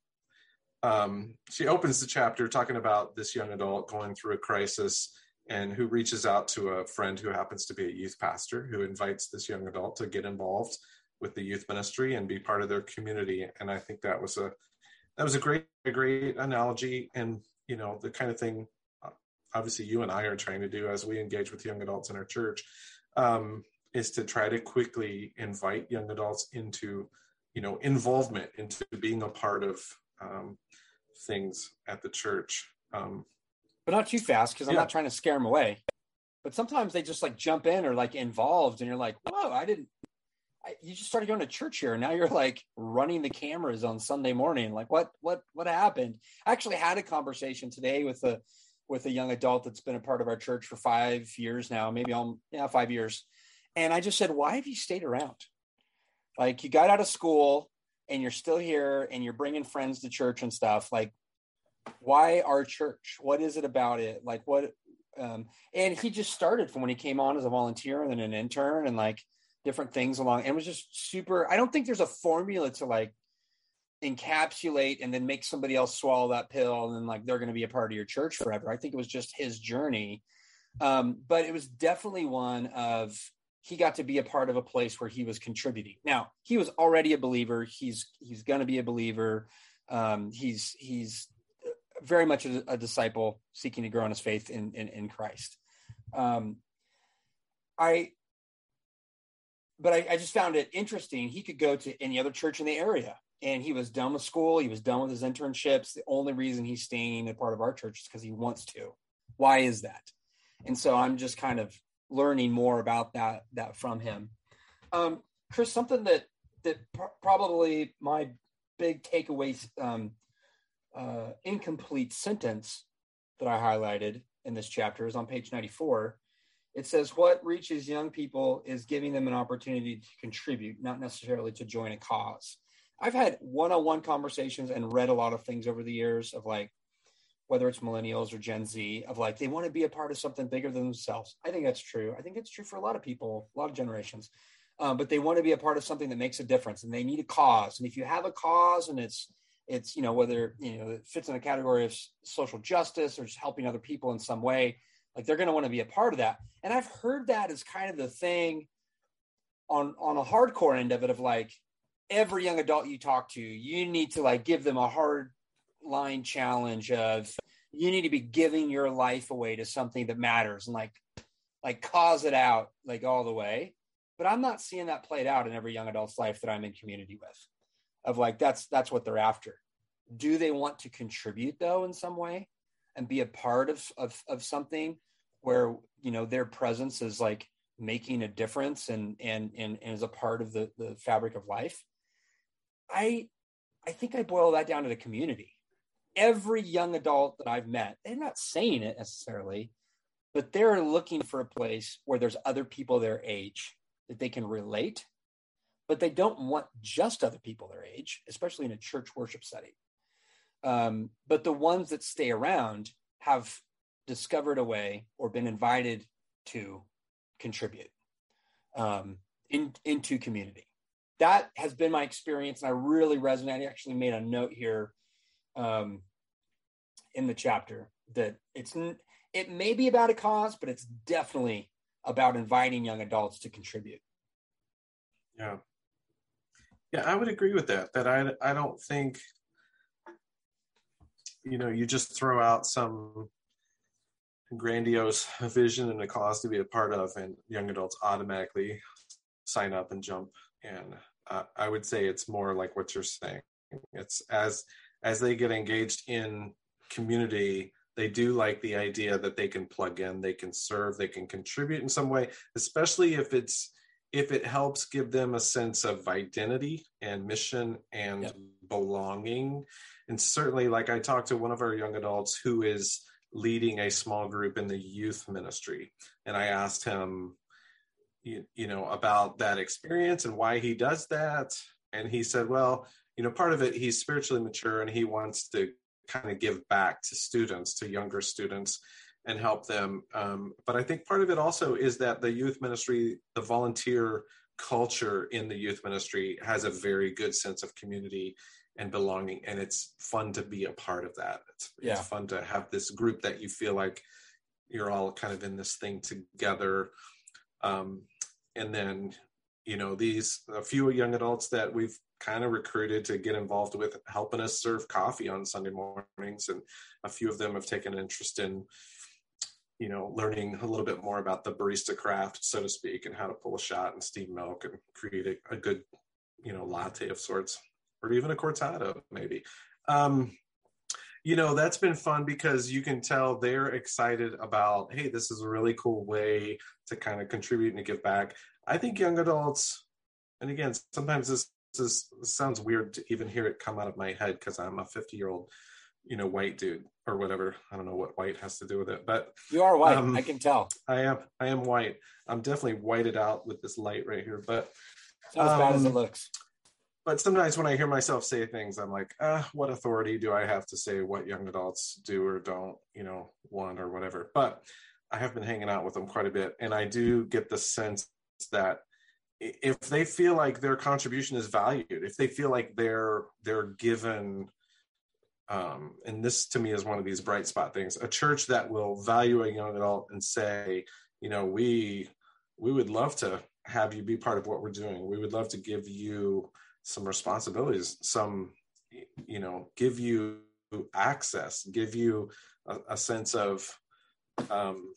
[SPEAKER 5] Um, she opens the chapter talking about this young adult going through a crisis and who reaches out to a friend who happens to be a youth pastor who invites this young adult to get involved with the youth ministry and be part of their community. And I think that was a that was a great a great analogy and you know the kind of thing uh, obviously you and i are trying to do as we engage with young adults in our church um, is to try to quickly invite young adults into you know involvement into being a part of um, things at the church um,
[SPEAKER 1] but not too fast because i'm
[SPEAKER 5] Yeah.
[SPEAKER 1] not trying to scare them away. But sometimes they just like jump in or like involved and you're like whoa i didn't I, you just started going to church here and now you're like running the cameras on sunday morning. Like what what what happened? I actually had a conversation today with a with a young adult that's been a part of our church for five years now maybe on yeah five years. And i just said why have you stayed around? Like you got out of school and you're still here and you're bringing friends to church and stuff. Like why our church? What is it about it? Like what um and he just started from when he came on as a volunteer and then an intern and like different things along and was just super i don't think there's a formula to like encapsulate and then make somebody else swallow that pill and then like they're going to be a part of your church forever. I think it was just his journey. Um but it was definitely one of he got to be a part of a place where he was contributing. Now he was already a believer. He's he's going to be a believer. Um he's he's very much a, a disciple seeking to grow in his faith in in, in christ. Um i but I, I just found it interesting. He could go to any other church in the area and he was done with school. He was done with his internships. The only reason he's staying a part of our church is because he wants to. Why is that? And so i'm just kind of learning more about that that from him. Um chris something that that pr- probably my big takeaways um uh incomplete sentence that i highlighted in this chapter is on page 94 it says what reaches young people is giving them an opportunity to contribute not necessarily to join a cause. I've had one-on-one conversations and read a lot of things over the years of like whether it's millennials or gen z of like they want to be a part of something bigger than themselves. I think that's true. I think it's true for a lot of people a lot of generations. Um, but they want to be a part of something that makes a difference and they need a cause. And if you have a cause and it's it's you know whether you know it fits in the category of social justice or just helping other people in some way like they're going to want to be a part of that. And i've heard that as kind of the thing on on a hardcore end of it of like every young adult you talk to you need to like give them a hard line challenge of you need to be giving your life away to something that matters and like like cause it out like all the way. But i'm not seeing that played out in every young adult's life that i'm in community with of like that's that's what they're after. Do they want to contribute though in some way and be a part of of, of something where you know their presence is like making a difference and and and, and is a part of the the fabric of life? I i think i boil that down to the community. Every young adult that i've met they're not saying it necessarily but they're looking for a place where there's other people their age that they can relate but they don't want just other people their age especially in a church worship setting um, but the ones that stay around have discovered a way or been invited to contribute um, in, into community. That has been my experience, and I really resonate. I actually made a note here um, in the chapter that it's it may be about a cause, but it's definitely about inviting young adults to contribute.
[SPEAKER 5] Yeah. Yeah, I would agree with that. That I I don't think you know, you just throw out some grandiose vision and a cause to be a part of and young adults automatically sign up and jump and uh, I would say it's more like what you're saying. It's as as they get engaged in community, they do like the idea that they can plug in, they can serve, they can contribute in some way, especially if it's if it helps give them a sense of identity and mission and
[SPEAKER 1] Yep.
[SPEAKER 5] belonging. And certainly, like I talked to one of our young adults who is leading a small group in the youth ministry, and I asked him, you, you know, about that experience and why he does that. And he said, well, you know, part of it, he's spiritually mature and he wants to kind of give back to students, to younger students and help them. Um, but I think part of it also is that the youth ministry, the volunteer culture in the youth ministry has a very good sense of community and belonging. And it's fun to be a part of that. It's,
[SPEAKER 1] Yeah.
[SPEAKER 5] it's fun to have this group that you feel like you're all kind of in this thing together. Um, and then you know these a few young adults that we've kind of recruited to get involved with helping us serve coffee on sunday mornings and a few of them have taken an interest in you know learning a little bit more about the barista craft so to speak and how to pull a shot and steam milk and create a, a good you know latte of sorts or even a cortado maybe. Um you know that's been fun because you can tell they're excited about hey this is a really cool way to kind of contribute and give back. I think young adults and again sometimes this, this sounds weird to even hear it come out of my head because i'm a 50 year old you know white dude or whatever. I don't know what white has to do with it but
[SPEAKER 1] you are white um, i can tell.
[SPEAKER 5] I am i am white. I'm definitely whited out with this light right here but
[SPEAKER 1] it's not as bad as it um, looks.
[SPEAKER 5] but sometimes when I hear myself say things, I'm like, ah, what authority do I have to say what young adults do or don't, you know, want or whatever? But I have been hanging out with them quite a bit, and I do get the sense that if they feel like their contribution is valued, if they feel like they're they're given, um, and this to me is one of these bright spot things, a church that will value a young adult and say, you know, we we would love to have you be part of what we're doing. We would love to give you some responsibilities some you know give you access give you a, a sense of um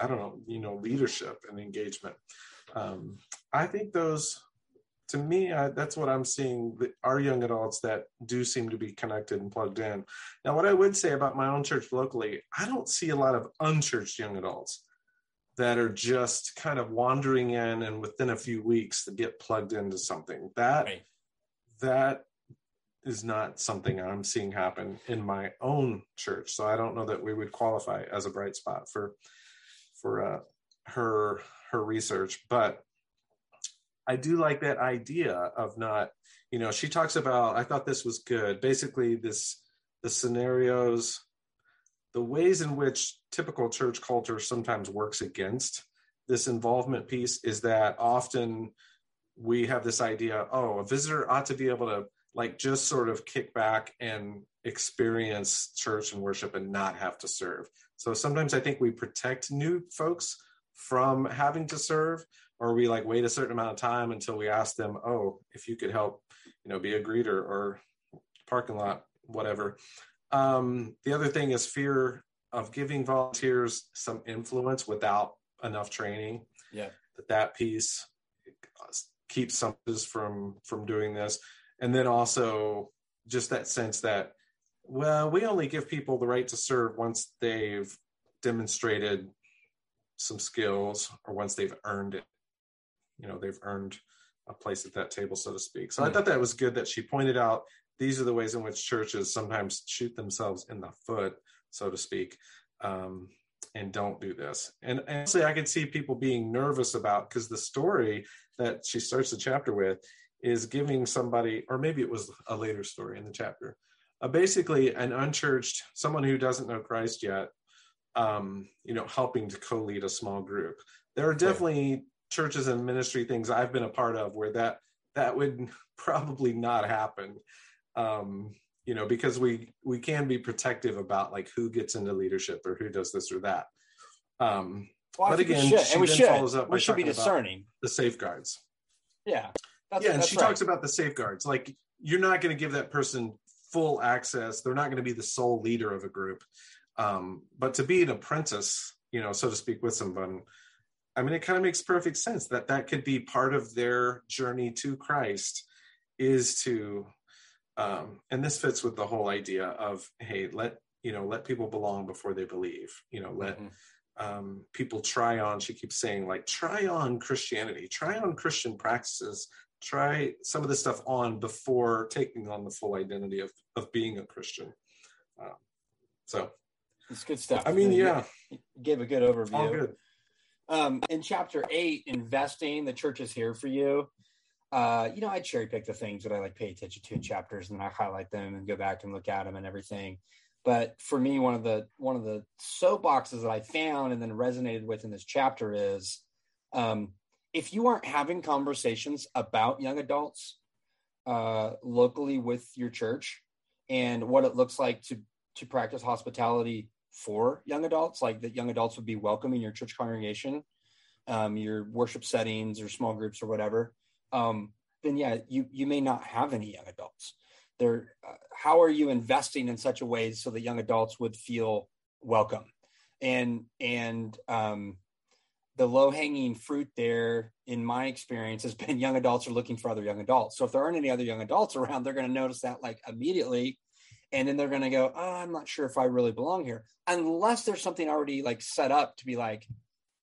[SPEAKER 5] i don't know you know leadership and engagement um i think those to me I, that's what i'm seeing the, our young adults that do seem to be connected and plugged in. Now what i would say about my own church locally i don't see a lot of unchurched young adults that are just kind of wandering in and within a few weeks to get plugged into something. That right. that is not something i'm seeing happen in my own church. So i don't know that we would qualify as a bright spot for for uh, her her research but i do like that idea of not you know she talks about i thought this was good. Basically this the scenarios the ways in which typical church culture sometimes works against this involvement piece is that often we have this idea oh a visitor ought to be able to like just sort of kick back and experience church and worship and not have to serve. So sometimes i think we protect new folks from having to serve or we like wait a certain amount of time until we ask them oh if you could help you know be a greeter or parking lot whatever um, the other thing is fear of giving volunteers some influence without enough training.
[SPEAKER 1] Yeah,
[SPEAKER 5] that that piece keeps some from from doing this, and then also just that sense that well, we only give people the right to serve once they've demonstrated some skills or once they've earned it. You know, they've earned a place at that table, so to speak. So mm-hmm. I thought that was good that she pointed out these are the ways in which churches sometimes shoot themselves in the foot, so to speak, um, and don't do this. And honestly, I could see people being nervous about because the story that she starts the chapter with is giving somebody, or maybe it was a later story in the chapter, uh, basically an unchurched, someone who doesn't know Christ yet, um, you know, helping to co-lead a small group. There are definitely. Churches and ministry things I've been a part of where that that would probably not happen um, you know, because we we can be protective about like who gets into leadership or who does this or that. Um, well, but again,
[SPEAKER 1] we and we should. Follows up we should be discerning
[SPEAKER 5] the safeguards.
[SPEAKER 1] Yeah,
[SPEAKER 5] yeah, and she right. talks about the safeguards. Like you're not going to give that person full access. They're not going to be the sole leader of a group. Um, but to be an apprentice, you know, so to speak, with someone, I mean, it kind of makes perfect sense that that could be part of their journey to Christ is to um, and this fits with the whole idea of hey let you know let people belong before they believe you know let mm-hmm. um, people try on she keeps saying like try on christianity try on christian practices try some of this stuff on before taking on the full identity of of being a christian. Uh, so
[SPEAKER 1] it's good stuff.
[SPEAKER 5] I mean yeah
[SPEAKER 1] you gave a good overview.
[SPEAKER 5] All good
[SPEAKER 1] um, in chapter eight investing the church is here for you uh, you know, I cherry pick the things that I like pay attention to in chapters, and I highlight them and go back and look at them and everything. But for me, one of the one of the soapboxes that I found and then resonated with in this chapter is, um, if you aren't having conversations about young adults uh, locally with your church and what it looks like to to practice hospitality for young adults, like that young adults would be welcome in your church congregation, um, your worship settings or small groups or whatever, um, then yeah, you you may not have any young adults. There, uh, how are you investing in such a way so that young adults would feel welcome? And and um, the low hanging fruit there, in my experience, has been young adults are looking for other young adults. So if there aren't any other young adults around, they're going to notice that like immediately, and then they're going to go, "Oh, I'm not sure if I really belong here," unless there's something already like set up to be like,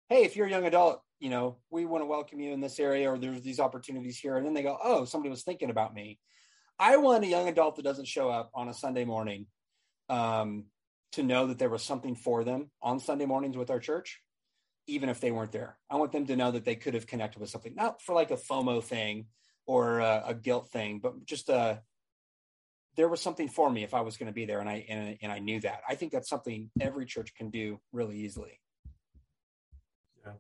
[SPEAKER 1] "Hey, if you're a young adult, you know, we want to welcome you in this area, or there's these opportunities here," and then they go, "Oh, somebody was thinking about me." I want a young adult that doesn't show up on a Sunday morning um, to know that there was something for them on Sunday mornings with our church, even if they weren't there. I want them to know that they could have connected with something, not for like a FOMO thing or a, a guilt thing, but just a there was something for me if I was going to be there, and I and, and I knew that. I think that's something every church can do really easily.
[SPEAKER 5] Yeah,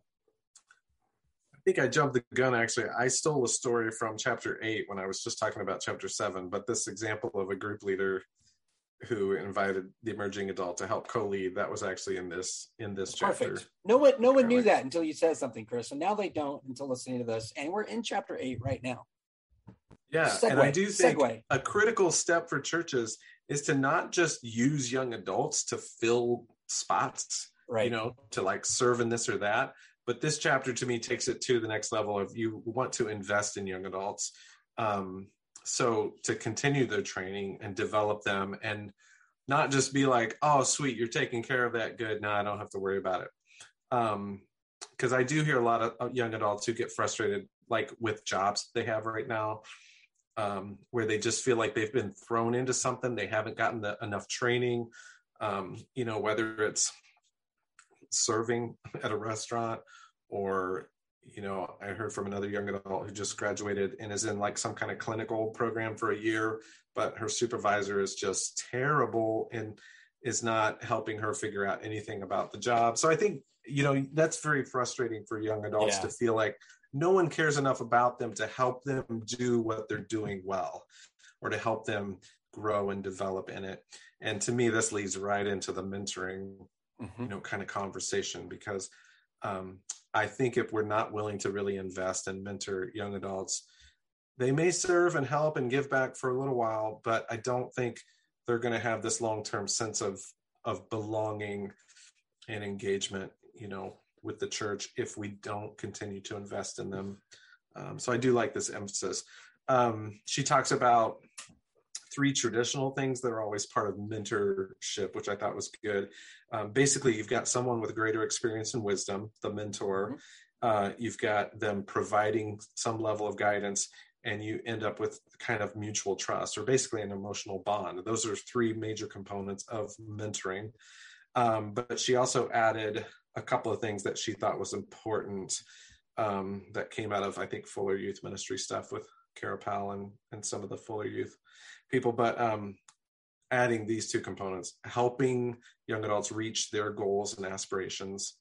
[SPEAKER 5] I think I jumped the gun. Actually, I stole a story from chapter eight when I was just talking about chapter seven. But this example of a group leader who invited the emerging adult to help co-lead that was actually in this in this chapter.
[SPEAKER 1] Perfect. No one, no one knew that until you said something, Chris, and now they don't until listening to this. And we're in chapter eight right now.
[SPEAKER 5] Yeah, segue, and I do think segue. a critical step for churches is to not just use young adults to fill spots, right? You know, to like serve in this or that, but this chapter to me takes it to the next level of you want to invest in young adults um, so to continue their training and develop them and not just be like oh sweet you're taking care of that good now i don't have to worry about it because um, i do hear a lot of young adults who get frustrated like with jobs they have right now um, where they just feel like they've been thrown into something they haven't gotten the, enough training um, you know whether it's serving at a restaurant or you know i heard from another young adult who just graduated and is in like some kind of clinical program for a year but her supervisor is just terrible and is not helping her figure out anything about the job so i think you know that's very frustrating for young adults yeah. to feel like no one cares enough about them to help them do what they're doing well or to help them grow and develop in it and to me this leads right into the mentoring mm-hmm. you know kind of conversation because um, i think if we're not willing to really invest and mentor young adults they may serve and help and give back for a little while but i don't think they're going to have this long-term sense of of belonging and engagement you know with the church if we don't continue to invest in them um, so i do like this emphasis um, she talks about three traditional things that are always part of mentorship, which I thought was good. Um, basically, you've got someone with greater experience and wisdom, the mentor. Mm-hmm. Uh, you've got them providing some level of guidance, and you end up with kind of mutual trust or basically an emotional bond. Those are three major components of mentoring. Um, but she also added a couple of things that she thought was important um, that came out of, I think, Fuller Youth Ministry stuff with Kara Powell and, and some of the Fuller Youth people, but um, adding these two components, helping young adults reach their goals and aspirations.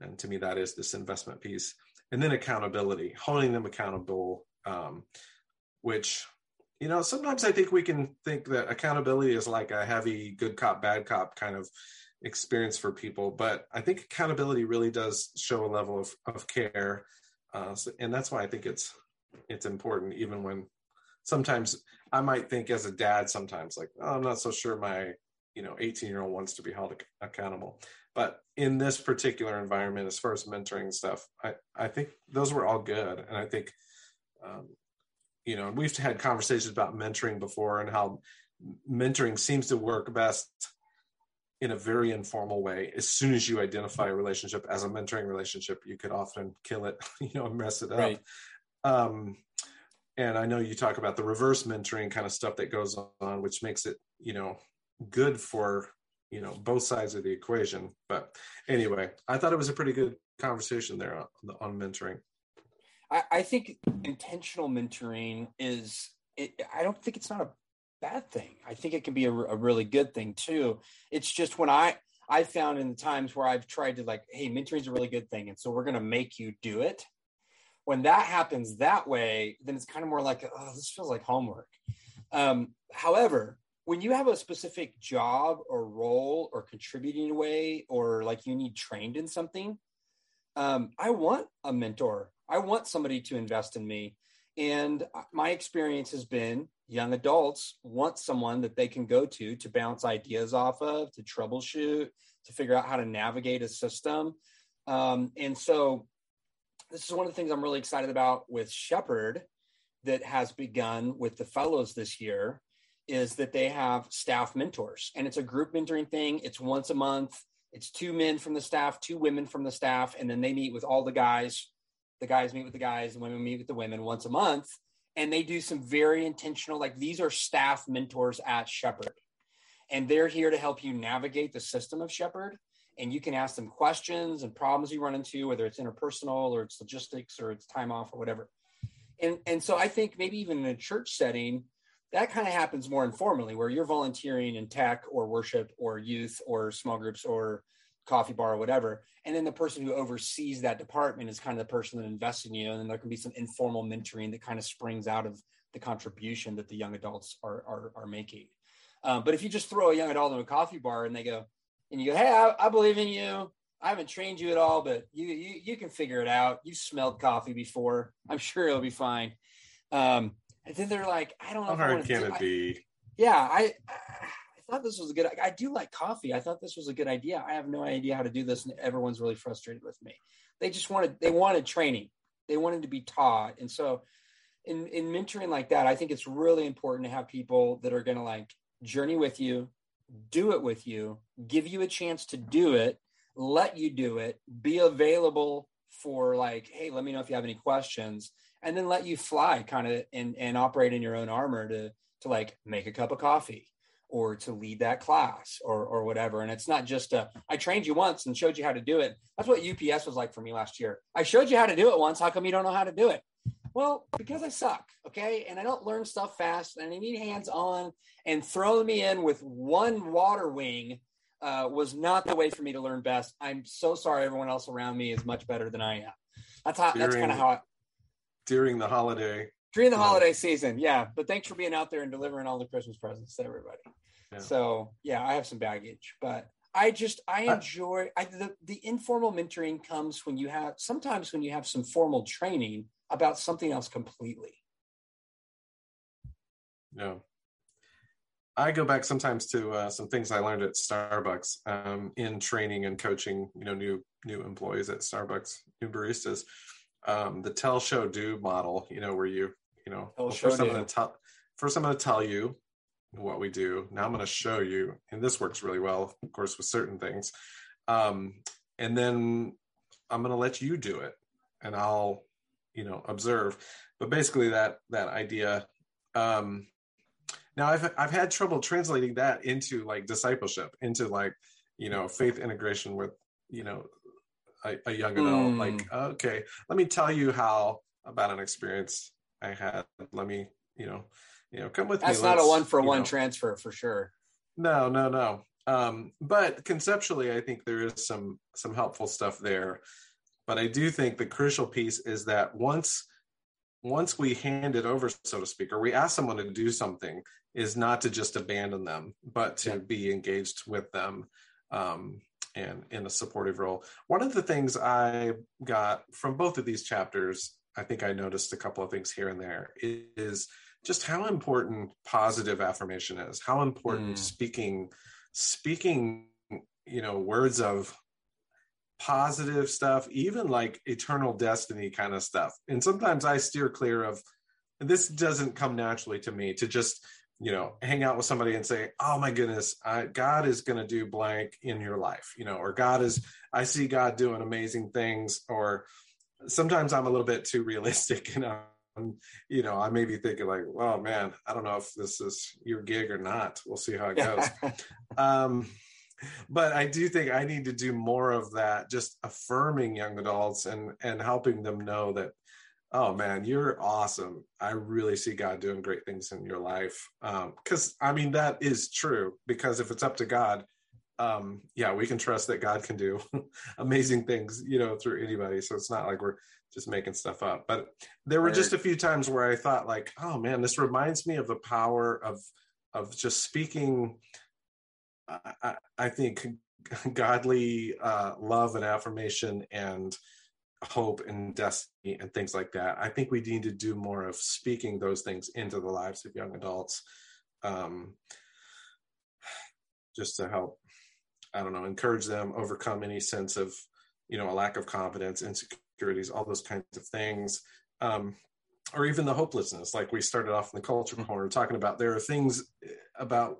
[SPEAKER 5] And to me, that is this investment piece. And then accountability, holding them accountable, um, which, you know, sometimes I think we can think that accountability is like a heavy good cop, bad cop kind of experience for people. But I think accountability really does show a level of, of care. Uh, so, and that's why I think it's it's important even when sometimes I might think as a dad sometimes like oh, I'm not so sure my you know 18 year old wants to be held ac- accountable. But in this particular environment, as far as mentoring stuff, I I think those were all good, and I think um, you know we've had conversations about mentoring before and how mentoring seems to work best in a very informal way as soon as you identify a relationship as a mentoring relationship you could often kill it you know mess it up right. um, and I know you talk about the reverse mentoring kind of stuff that goes on, which makes it, you know, good for, you know, both sides of the equation. But anyway, I thought it was a pretty good conversation there on, on mentoring.
[SPEAKER 1] I, I, think intentional mentoring is, it, I don't think it's not a bad thing. I think it can be a, a really good thing too. It's just when I, I found in the times where I've tried to like, hey, mentoring is a really good thing. And so we're going to make you do it when that happens that way, then it's kind of more like, oh, this feels like homework. Um, however, when you have a specific job or role or contributing way, or like you need trained in something, um, I want a mentor. I want somebody to invest in me. And my experience has been young adults want someone that they can go to to bounce ideas off of, to troubleshoot, to figure out how to navigate a system. Um, and so, this is one of the things I'm really excited about with Shepherd that has begun with the fellows this year is that they have staff mentors and it's a group mentoring thing. It's once a month. It's two men from the staff, two women from the staff, and then they meet with all the guys. The guys meet with the guys, the women meet with the women once a month. And they do some very intentional, like these are staff mentors at Shepherd. And they're here to help you navigate the system of Shepherd. And you can ask them questions and problems you run into, whether it's interpersonal or it's logistics or it's time off or whatever. And, and so I think maybe even in a church setting, that kind of happens more informally where you're volunteering in tech or worship or youth or small groups or coffee bar or whatever and then the person who oversees that department is kind of the person that invests in you and then there can be some informal mentoring that kind of springs out of the contribution that the young adults are are, are making um, but if you just throw a young adult in a coffee bar and they go and you go hey I, I believe in you I haven't trained you at all, but you, you you can figure it out. You've smelled coffee before. I'm sure it'll be fine. Um, and then they're like, I don't know.
[SPEAKER 5] How hard can it I, be?
[SPEAKER 1] Yeah, I I thought this was a good. I do like coffee. I thought this was a good idea. I have no idea how to do this, and everyone's really frustrated with me. They just wanted they wanted training. They wanted to be taught, and so in in mentoring like that, I think it's really important to have people that are going to like journey with you, do it with you, give you a chance to do it, let you do it, be available for like, hey, let me know if you have any questions and then let you fly kind of and, and operate in your own armor to to like make a cup of coffee or to lead that class or or whatever. And it's not just a i trained you once and showed you how to do it. That's what UPS was like for me last year. I showed you how to do it once. How come you don't know how to do it? Well because i suck okay? And i don't learn stuff fast and i need hands on. And throwing me in with one water wing uh, was not the way for me to learn best. I'm so sorry everyone else around me is much better than i am. That's how that's kind of how I,
[SPEAKER 5] during the holiday.
[SPEAKER 1] During the holiday season, yeah. But thanks for being out there and delivering all the Christmas presents to everybody. Yeah. So yeah, I have some baggage, but I just I enjoy I, the the informal mentoring comes when you have sometimes when you have some formal training about something else completely.
[SPEAKER 5] Yeah. I go back sometimes to uh, some things I learned at Starbucks um, in training and coaching, you know, new new employees at Starbucks, new baristas um, the tell show do model you know where you you know well, first i'm going to tell first i'm going to tell you what we do. Now i'm going to show you and this works really well of course with certain things. Um, and then i'm going to let you do it and i'll you know observe. But basically that that idea um now i've i've had trouble translating that into like discipleship into like you know faith integration with you know a, a young adult mm. like okay let me tell you how about an experience i had let me you know you know come with
[SPEAKER 1] that's
[SPEAKER 5] me
[SPEAKER 1] that's not a one for one know. transfer for sure
[SPEAKER 5] no no no um but conceptually i think there is some some helpful stuff there but i do think the crucial piece is that once once we hand it over so to speak or we ask someone to do something is not to just abandon them but to yeah. be engaged with them um, and in a supportive role. One of the things I got from both of these chapters, I think I noticed a couple of things here and there, is just how important positive affirmation is, how important mm. speaking speaking you know words of positive stuff even like eternal destiny kind of stuff and sometimes i steer clear of this doesn't come naturally to me to just you know hang out with somebody and say oh my goodness I, god is going to do blank in your life you know or god is i see god doing amazing things or sometimes i'm a little bit too realistic and um, you know i may be thinking like well man i don't know if this is your gig or not. We'll see how it goes. Um, but i do think i need to do more of that just affirming young adults and and helping them know that oh man you're awesome. I really see god doing great things in your life because um, i mean that is true because if it's up to god um, yeah we can trust that god can do amazing things you know through anybody so it's not like we're just making stuff up but there were just a few times where i thought like oh man this reminds me of the power of of just speaking i, I think godly uh, love and affirmation and hope and destiny and things like that. I think we need to do more of speaking those things into the lives of young adults, um, just to help. I don't know, encourage them overcome any sense of, you know, a lack of confidence, insecurities, all those kinds of things, um, or even the hopelessness. Like we started off in the culture mm-hmm. corner talking about, there are things about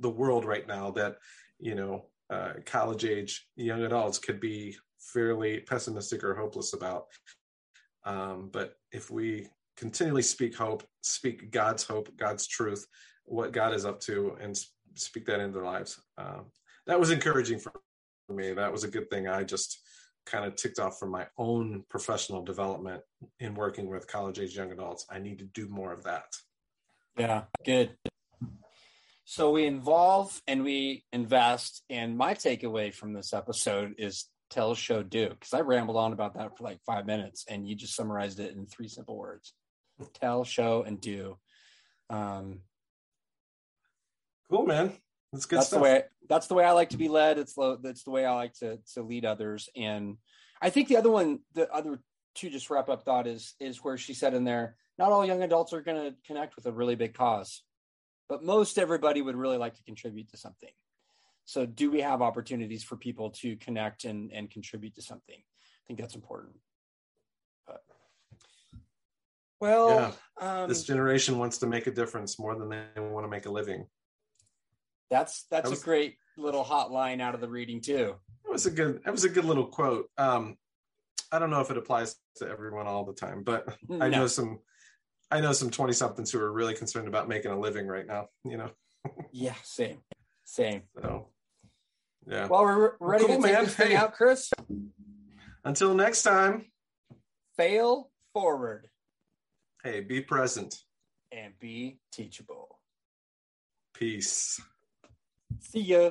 [SPEAKER 5] the world right now that, you know, uh, college age young adults could be fairly pessimistic or hopeless about. Um, but if we continually speak hope, speak God's hope, God's truth, what God is up to, and speak that into their lives, um, that was encouraging for me. That was a good thing. I just kind of ticked off from my own professional development in working with college age young adults. I need to do more of that.
[SPEAKER 1] Yeah, good. So we involve and we invest. And my takeaway from this episode is tell, show, do. Because I rambled on about that for like five minutes, and you just summarized it in three simple words: tell, show, and do. Um,
[SPEAKER 5] cool, man. That's good.
[SPEAKER 1] That's
[SPEAKER 5] stuff.
[SPEAKER 1] the way. That's the way I like to be led. It's the that's the way I like to to lead others. And I think the other one, the other two, just wrap up thought is is where she said in there, not all young adults are going to connect with a really big cause, but most everybody would really like to contribute to something. So, do we have opportunities for people to connect and, and contribute to something? I think that's important. But, well,
[SPEAKER 5] yeah. um, this generation wants to make a difference more than they want to make a living.
[SPEAKER 1] That's that's that was, a great little hotline out of the reading too.
[SPEAKER 5] It was a good. It was a good little quote. Um, I don't know if it applies to everyone all the time, but no. I know some. I know some twenty somethings who are really concerned about making a living right now. You know.
[SPEAKER 1] yeah, same, same.
[SPEAKER 5] So yeah.
[SPEAKER 1] Well, we're ready well, cool, to take man. this thing hey. out, Chris.
[SPEAKER 5] Until next time.
[SPEAKER 1] Fail forward.
[SPEAKER 5] Hey, be present.
[SPEAKER 1] And be teachable.
[SPEAKER 5] Peace.
[SPEAKER 1] See ya.